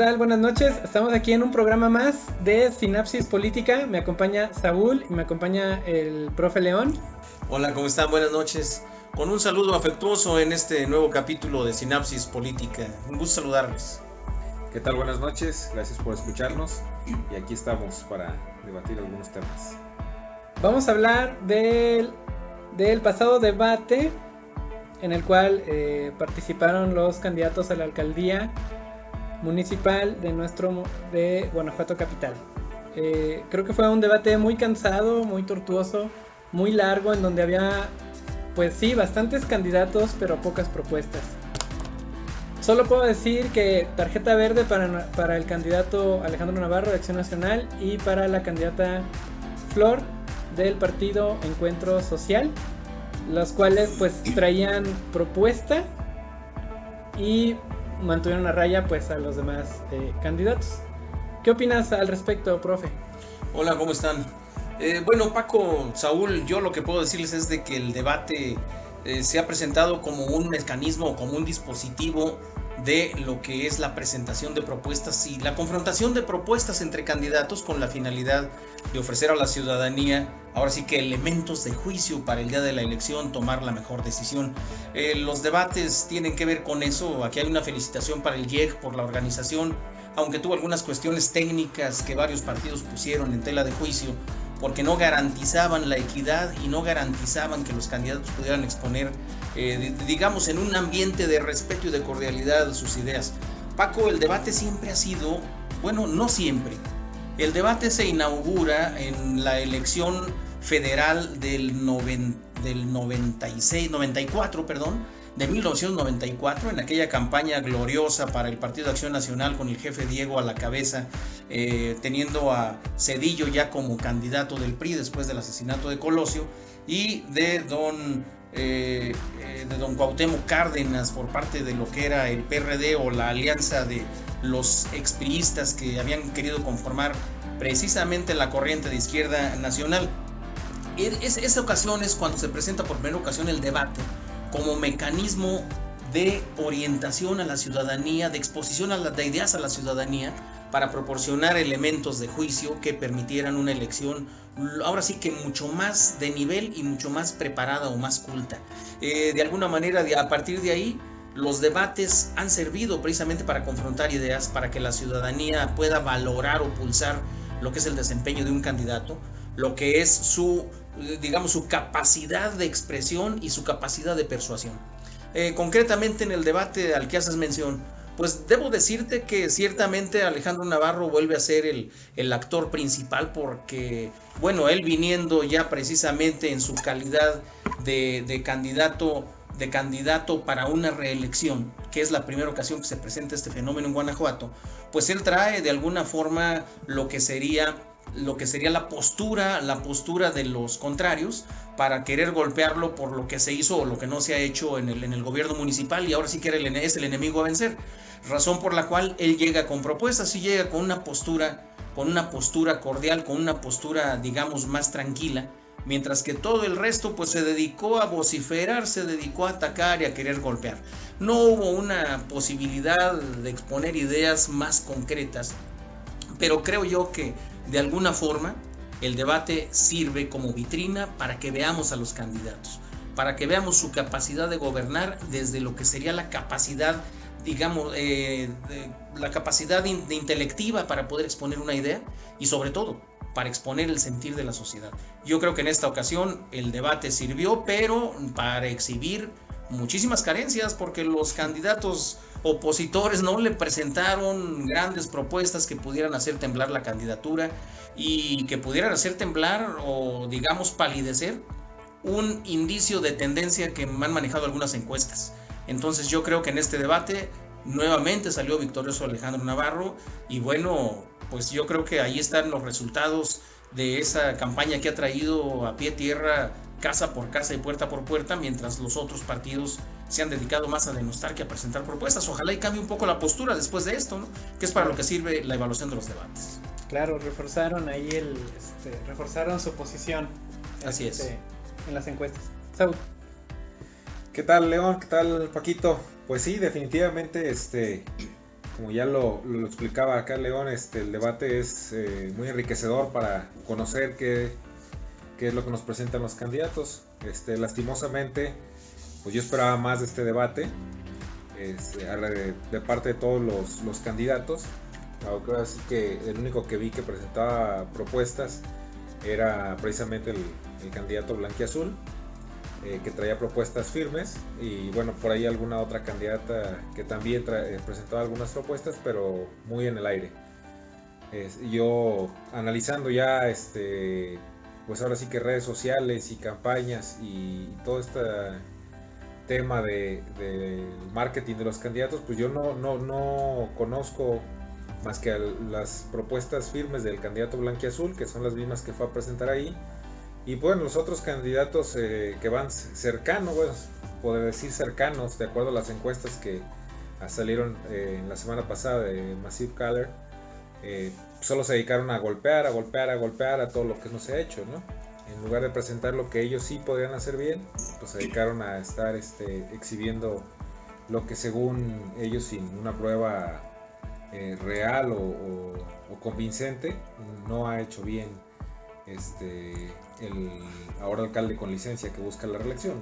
¿Qué tal? Buenas noches. Estamos aquí en un programa más de Sinapsis Política. Me acompaña Saúl y me acompaña el profe León. Hola, ¿cómo están? Buenas noches. Con un saludo afectuoso en este nuevo capítulo de Sinapsis Política. Un gusto saludarles. ¿Qué tal? Buenas noches. Gracias por escucharnos. Y aquí estamos para debatir algunos temas. Vamos a hablar del, del pasado debate en el cual eh, participaron los candidatos a la alcaldía municipal de nuestro de Guanajuato capital. Eh, creo que fue un debate muy cansado, muy tortuoso, muy largo, en donde había, pues sí, bastantes candidatos, pero pocas propuestas. Solo puedo decir que tarjeta verde para, para el candidato Alejandro Navarro de Acción Nacional y para la candidata Flor del partido Encuentro Social, los cuales pues traían propuesta y mantuvieron a raya pues a los demás eh, candidatos. ¿Qué opinas al respecto, profe? Hola, ¿cómo están? Eh, bueno, Paco, Saúl, yo lo que puedo decirles es de que el debate eh, se ha presentado como un mecanismo, como un dispositivo de lo que es la presentación de propuestas y la confrontación de propuestas entre candidatos con la finalidad de ofrecer a la ciudadanía ahora sí que elementos de juicio para el día de la elección, tomar la mejor decisión. Eh, los debates tienen que ver con eso, aquí hay una felicitación para el IEG por la organización, aunque tuvo algunas cuestiones técnicas que varios partidos pusieron en tela de juicio, porque no garantizaban la equidad y no garantizaban que los candidatos pudieran exponer, eh, digamos, en un ambiente de respeto y de cordialidad sus ideas. Paco, el debate siempre ha sido, bueno, no siempre, el debate se inaugura en la elección federal del, del 96, 94, perdón, de 1994, en aquella campaña gloriosa para el Partido de Acción Nacional con el jefe Diego a la cabeza, eh, teniendo a Cedillo ya como candidato del PRI después del asesinato de Colosio, y de don, eh, eh, de don Cuauhtémoc Cárdenas por parte de lo que era el PRD o la alianza de los expriistas que habían querido conformar precisamente la corriente de izquierda nacional. Es, esa ocasión es cuando se presenta por primera ocasión el debate como mecanismo de orientación a la ciudadanía, de exposición a las de ideas a la ciudadanía, para proporcionar elementos de juicio que permitieran una elección, ahora sí que mucho más de nivel y mucho más preparada o más culta. Eh, de alguna manera, a partir de ahí, los debates han servido precisamente para confrontar ideas, para que la ciudadanía pueda valorar o pulsar lo que es el desempeño de un candidato, lo que es su, digamos, su capacidad de expresión y su capacidad de persuasión. Eh, concretamente en el debate al que haces mención, pues debo decirte que ciertamente Alejandro Navarro vuelve a ser el, el, actor principal porque, bueno, él viniendo ya precisamente en su calidad de, de candidato de candidato para una reelección, que es la primera ocasión que se presenta este fenómeno en Guanajuato, pues él trae de alguna forma lo que sería lo que sería la postura, la postura de los contrarios para querer golpearlo por lo que se hizo o lo que no se ha hecho en el, en el gobierno municipal y ahora sí que es el enemigo a vencer. Razón por la cual él llega con propuestas y llega con una postura, con una postura cordial, con una postura digamos más tranquila mientras que todo el resto pues se dedicó a vociferar, se dedicó a atacar y a querer golpear. No hubo una posibilidad de exponer ideas más concretas, pero creo yo que de alguna forma el debate sirve como vitrina para que veamos a los candidatos, para que veamos su capacidad de gobernar desde lo que sería la capacidad digamos, eh, la capacidad intelectiva para poder exponer una idea y sobre todo para exponer el sentir de la sociedad. Yo creo que en esta ocasión el debate sirvió, pero para exhibir muchísimas carencias, porque los candidatos opositores no le presentaron grandes propuestas que pudieran hacer temblar la candidatura y que pudieran hacer temblar o digamos palidecer un indicio de tendencia que han manejado algunas encuestas. Entonces yo creo que en este debate nuevamente salió victorioso Alejandro Navarro y bueno, pues yo creo que ahí están los resultados de esa campaña que ha traído a pie tierra casa por casa y puerta por puerta, mientras los otros partidos se han dedicado más a denostar que a presentar propuestas. Ojalá y cambie un poco la postura después de esto, ¿no? Que es para lo que sirve la evaluación de los debates. Claro, reforzaron ahí el, este, reforzaron su posición. Así es. Este, en las encuestas. Saúl. ¿Qué tal, León? ¿Qué tal, Paquito? Pues sí, definitivamente, este, como ya lo, explicaba acá León, este, el debate es eh, muy enriquecedor para conocer qué, qué, es lo que nos presentan los candidatos. Este, lastimosamente, pues yo esperaba más de este debate este, de, parte de todos los, los candidatos. Así que el único que vi que presentaba propuestas era precisamente el, el candidato blanquiazul, eh, que traía propuestas firmes y bueno, por ahí alguna otra candidata que también eh, presentó algunas propuestas, pero muy en el aire. yo analizando ya este pues ahora sí que redes sociales y campañas y, todo este tema del de, marketing de los candidatos, pues yo no, no, no conozco más que las propuestas firmes del candidato blanquiazul, que son las mismas que fue a presentar ahí. Y bueno, los otros candidatos eh, que van cercanos, bueno, poder decir cercanos, de acuerdo a las encuestas que salieron eh, en la semana pasada de Massive Color, eh, solo se dedicaron a golpear, a golpear, a golpear a todo lo que no se ha hecho, ¿no? En lugar de presentar lo que ellos sí podían hacer bien, pues se dedicaron a estar este, exhibiendo lo que según ellos sin una prueba eh, real o, convincente no ha hecho bien este, el ahora alcalde con licencia que busca la reelección.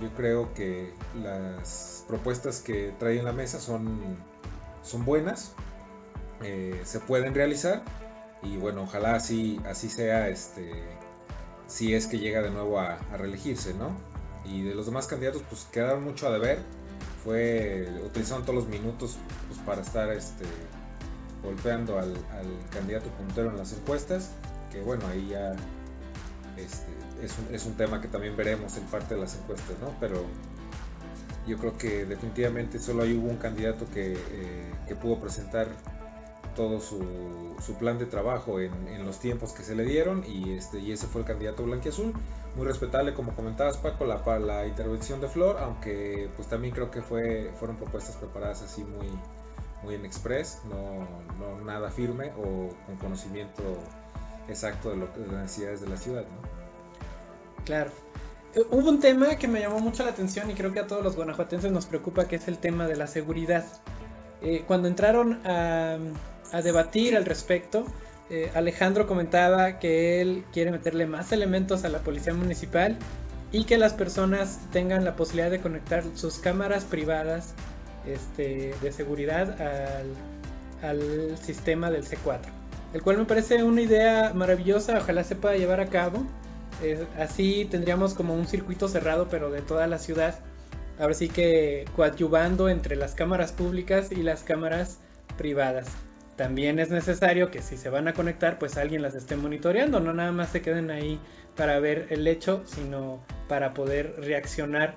Yo creo que las propuestas que trae en la mesa son, son buenas, eh, se pueden realizar y bueno, ojalá así, así sea este, si es que llega de nuevo a, reelegirse, ¿no? Y de los demás candidatos pues quedaron mucho a deber fue utilizaron todos los minutos pues, para estar este, golpeando al, candidato puntero en las encuestas, que bueno, ahí ya este, es, un, es, un, tema que también veremos en parte de las encuestas, ¿no? Pero yo creo que definitivamente solo ahí hubo un candidato que, eh, que pudo presentar todo su, su plan de trabajo en, en, los tiempos que se le dieron y, este, y ese fue el candidato blanquiazul. Muy respetable, como comentabas Paco, la, la intervención de Flor, aunque pues también creo que fue, fueron propuestas preparadas así muy, muy en express, no, no nada firme o con conocimiento exacto de, lo, de las necesidades de la ciudad. Claro. Hubo un tema que me llamó mucho la atención y creo que a todos los guanajuatenses nos preocupa, que es el tema de la seguridad. Eh, cuando entraron a, a debatir al respecto. Eh, Alejandro comentaba que él quiere meterle más elementos a la policía municipal y que las personas tengan la posibilidad de conectar sus cámaras privadas este, de seguridad al, sistema del C4. El cual me parece una idea maravillosa, ojalá se pueda llevar a cabo. así tendríamos como un circuito cerrado, pero de toda la ciudad. Ahora sí que coadyuvando entre las cámaras públicas y las cámaras privadas también es necesario que si se van a conectar, pues alguien las esté monitoreando, no nada más se queden ahí para ver el hecho, sino para poder reaccionar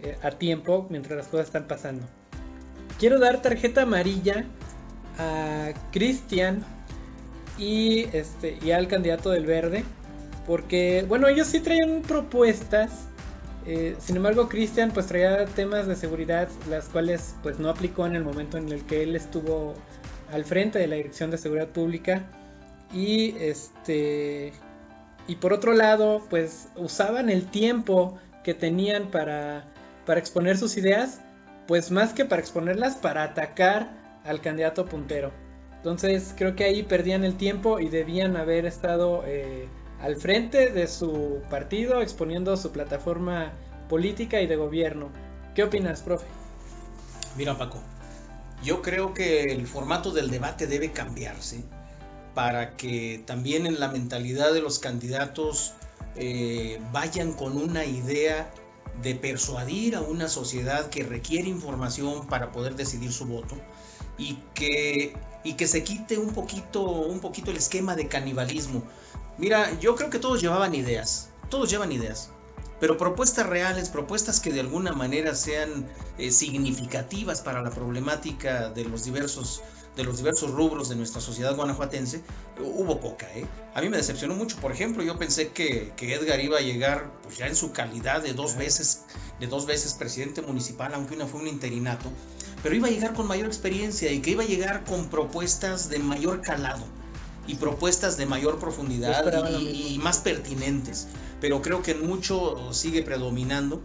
eh, a tiempo mientras las cosas están pasando. Quiero dar tarjeta amarilla a Cristian y, este, y al candidato del verde, porque, bueno, ellos sí traían propuestas. Eh, sin embargo, Cristian pues traía temas de seguridad, las cuales pues no aplicó en el momento en el que él estuvo al frente de la Dirección de Seguridad Pública y este y por otro lado pues usaban el tiempo que tenían para, para exponer sus ideas pues más que para exponerlas para atacar al candidato puntero entonces creo que ahí perdían el tiempo y debían haber estado eh, al frente de su partido exponiendo su plataforma política y de gobierno ¿qué opinas profe? Mira Paco yo creo que el formato del debate debe cambiarse para que también en la mentalidad de los candidatos eh, vayan con una idea de persuadir a una sociedad que requiere información para poder decidir su voto y que, y que se quite un poquito, un poquito el esquema de canibalismo. Mira, yo creo que todos llevaban ideas, todos llevan ideas pero propuestas reales, propuestas que de alguna manera sean eh, significativas para la problemática de los diversos de los diversos rubros de nuestra sociedad guanajuatense, hubo poca. ¿eh? A mí me decepcionó mucho. Por ejemplo, yo pensé que, que, Edgar iba a llegar pues, ya en su calidad de dos veces, de dos veces presidente municipal, aunque una fue un interinato, pero iba a llegar con mayor experiencia y que iba a llegar con propuestas de mayor calado y propuestas de mayor profundidad y, más pertinentes. Pero creo que mucho sigue predominando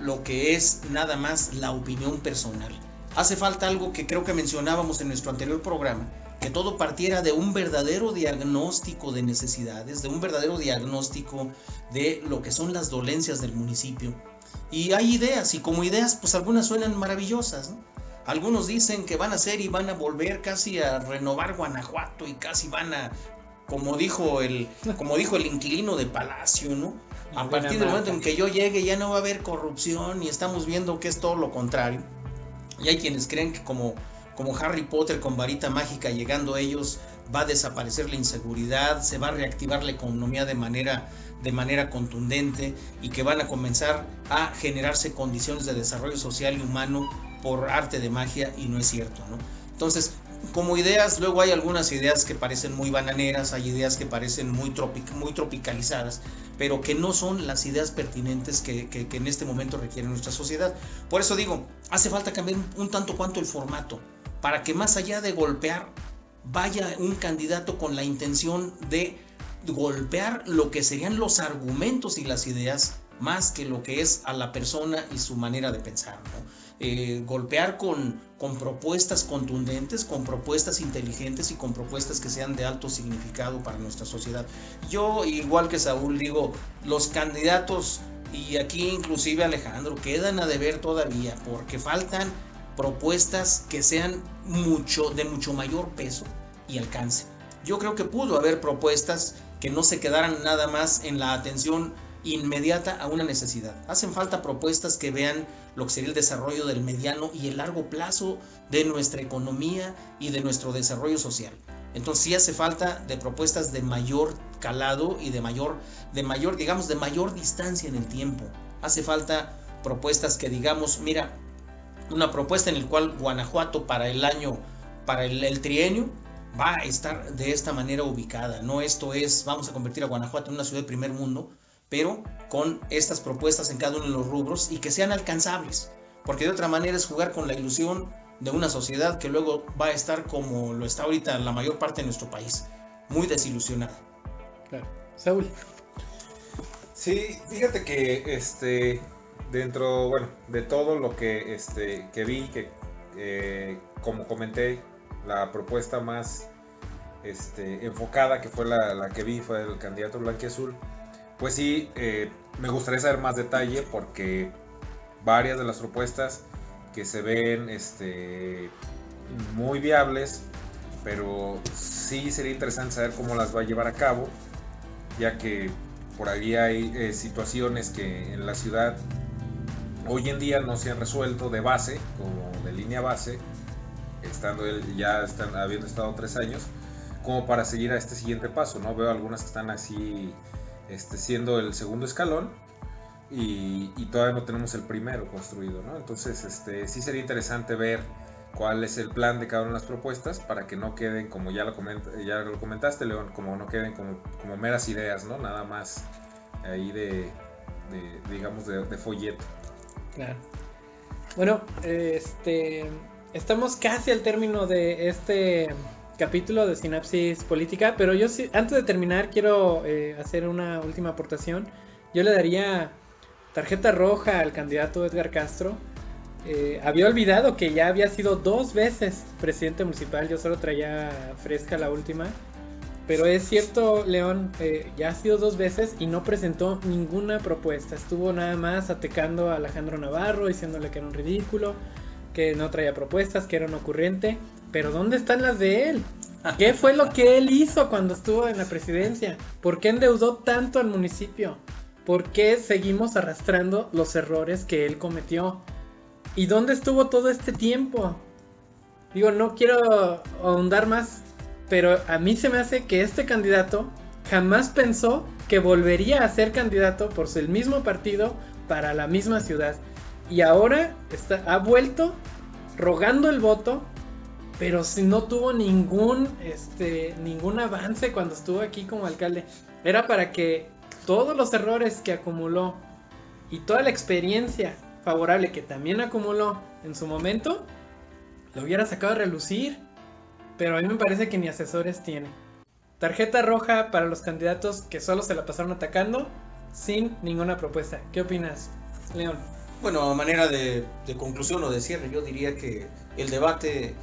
lo que es nada más la opinión personal. Hace falta algo que creo que mencionábamos en nuestro anterior programa, que todo partiera de un verdadero diagnóstico de necesidades, de un verdadero diagnóstico de lo que son las dolencias del municipio. Y hay ideas, y como ideas, pues algunas suenan maravillosas, Algunos dicen que van a hacer y van a volver casi a renovar Guanajuato y casi van a, como dijo el, como dijo el inquilino de Palacio, ¿no? A partir del momento en que yo llegue ya no va a haber corrupción y estamos viendo que es todo lo contrario. Y hay quienes creen que como como Harry Potter con varita mágica llegando ellos, va a desaparecer la inseguridad, se va a reactivar la economía de manera, de manera contundente y que van a comenzar a generarse condiciones de desarrollo social y humano por arte de magia y no es cierto, ¿no? Entonces, como ideas, luego hay algunas ideas que parecen muy bananeras, hay ideas que parecen muy, muy tropicalizadas, pero que no son las ideas pertinentes que, que, en este momento requiere nuestra sociedad. Por eso digo, hace falta cambiar un tanto cuanto el formato para que más allá de golpear, vaya un candidato con la intención de golpear lo que serían los argumentos y las ideas más que lo que es a la persona y su manera de pensar. Eh, golpear con, con propuestas contundentes, con propuestas inteligentes y con propuestas que sean de alto significado para nuestra sociedad. Yo, igual que Saúl, digo, los candidatos, y aquí inclusive Alejandro, quedan a deber todavía porque faltan propuestas que sean mucho, de mucho mayor peso y alcance. Yo creo que pudo haber propuestas que no se quedaran nada más en la atención inmediata a una necesidad. Hacen falta propuestas que vean lo que sería el desarrollo del mediano y el largo plazo de nuestra economía y de nuestro desarrollo social. Entonces sí hace falta de propuestas de mayor calado y de mayor, de mayor, digamos, de mayor distancia en el tiempo. Hace falta propuestas que digamos, mira, una propuesta en la cual Guanajuato para el año, para el, trienio, va a estar de esta manera ubicada. No esto es, vamos a convertir a Guanajuato en una ciudad de primer mundo, pero con estas propuestas en cada uno de los rubros y que sean alcanzables. Porque de otra manera es jugar con la ilusión de una sociedad que luego va a estar como lo está ahorita la mayor parte de nuestro país, muy desilusionada. Claro. Saúl. Sí, fíjate que este dentro, bueno, de todo lo que, este, que vi, que eh, como comenté, la propuesta más este, enfocada que fue la, que vi fue el candidato blanquiazul, pues sí, eh, me gustaría saber más detalle porque varias de las propuestas que se ven este, muy viables, pero sí sería interesante saber cómo las va a llevar a cabo, ya que por ahí hay eh, situaciones que en la ciudad hoy en día no se han resuelto de base, como de línea base, estando ya están, habiendo estado tres años, como para seguir a este siguiente paso, ¿no? Veo algunas que están así este, siendo el segundo escalón y, todavía no tenemos el primero construido, ¿no? Entonces, este, sí sería interesante ver cuál es el plan de cada una de las propuestas para que no queden, como ya lo, comentaste, León, como no queden como, meras ideas, ¿no? Nada más ahí de, digamos, de folleto. Claro. Bueno, este. Estamos casi al término de este capítulo de sinapsis política, pero yo antes de terminar quiero eh, hacer una última aportación. Yo le daría tarjeta roja al candidato Edgar Castro. Eh, había olvidado que ya había sido dos veces presidente municipal, yo solo traía fresca la última. Pero es cierto, León, eh, ya ha sido dos veces y no presentó ninguna propuesta. Estuvo nada más atacando a Alejandro Navarro, diciéndole que era un ridículo, que no traía propuestas, que era un ocurrente. Pero ¿dónde están las de él? ¿Qué fue lo que él hizo cuando estuvo en la presidencia? ¿Por qué endeudó tanto al municipio? ¿Por qué seguimos arrastrando los errores que él cometió? ¿Y dónde estuvo todo este tiempo? Digo, no quiero ahondar más pero a mí se me hace que este candidato jamás pensó que volvería a ser candidato por el mismo partido para la misma ciudad. Y ahora está, ha vuelto rogando el voto, pero si no tuvo ningún, este, ningún avance cuando estuvo aquí como alcalde. Era para que todos los errores que acumuló y toda la experiencia favorable que también acumuló en su momento, lo hubiera sacado a relucir pero a mí me parece que ni asesores tiene. Tarjeta roja para los candidatos que solo se la pasaron atacando sin ninguna propuesta. ¿Qué opinas, León? Bueno, a manera de, de conclusión o de cierre, yo diría que el debate,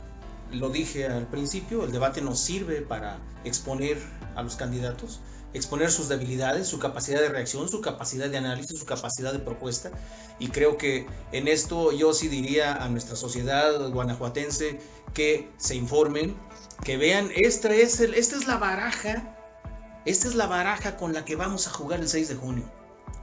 lo dije al principio, el debate nos sirve para exponer a los candidatos, exponer sus debilidades, su capacidad de reacción, su capacidad de análisis, su capacidad de propuesta. Y creo que en esto yo sí diría a nuestra sociedad guanajuatense que se informen, que vean, esta es, el, esta es la baraja, esta es la baraja con la que vamos a jugar el 6 de junio.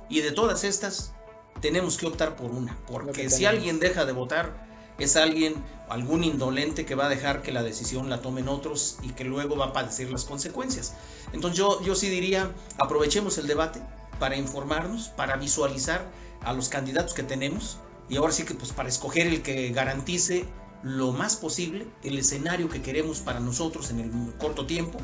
Y de todas estas, tenemos que optar por una, porque si alguien deja de votar, es alguien, algún indolente que va a dejar que la decisión la tomen otros y que luego va a padecer las consecuencias. Entonces yo, yo sí diría, aprovechemos el debate para informarnos, para visualizar a los candidatos que tenemos y ahora sí que pues para escoger el que garantice lo más posible el escenario que queremos para nosotros en el corto tiempo,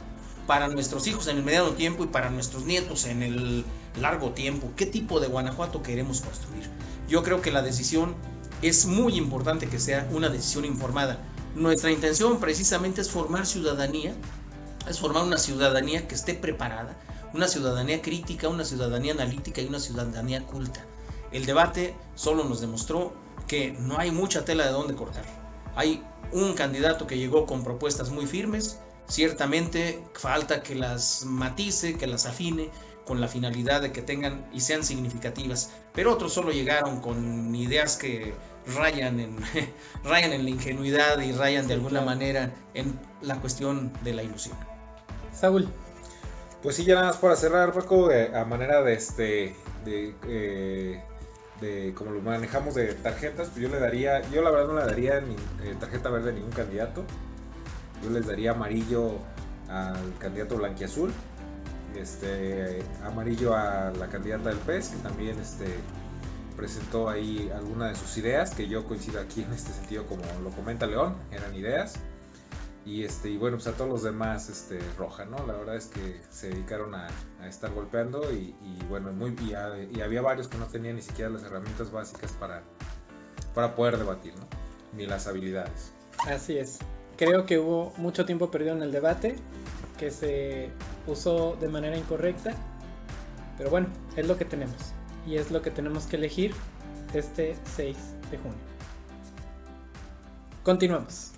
para nuestros hijos en el mediano tiempo y para nuestros nietos en el largo tiempo. ¿Qué tipo de Guanajuato queremos construir? Yo creo que la decisión es muy importante que sea una decisión informada. Nuestra intención precisamente es formar ciudadanía, es formar una ciudadanía que esté preparada, una ciudadanía crítica, una ciudadanía analítica y una ciudadanía culta. El debate solo nos demostró que no hay mucha tela de dónde cortar. Hay un candidato que llegó con propuestas muy firmes, ciertamente falta que las matice, que las afine, con la finalidad de que tengan y sean significativas, pero otros solo llegaron con ideas que rayan en, rayan en la ingenuidad y rayan de alguna manera en la cuestión de la ilusión. Saúl. Pues sí, ya nada más para cerrar, Paco, a manera de este, de, eh, de como lo manejamos de tarjetas, pues yo le daría, yo la verdad no le daría ni, eh, tarjeta verde a ningún candidato, yo les daría amarillo al candidato blanquiazul este, amarillo a la candidata del PES, que también este, presentó ahí algunas de sus ideas, que yo coincido aquí en este sentido, como lo comenta León, eran ideas. Y, este, y bueno, pues a todos los demás este, roja, ¿no? La verdad es que se dedicaron a, estar golpeando y, bueno, muy, y, había varios que no tenían ni siquiera las herramientas básicas para, para poder debatir, ¿no? Ni las habilidades. Así es. Creo que hubo mucho tiempo perdido en el debate, que se usó de manera incorrecta. Pero bueno, es lo que tenemos. Y es lo que tenemos que elegir este 6 de junio. Continuamos.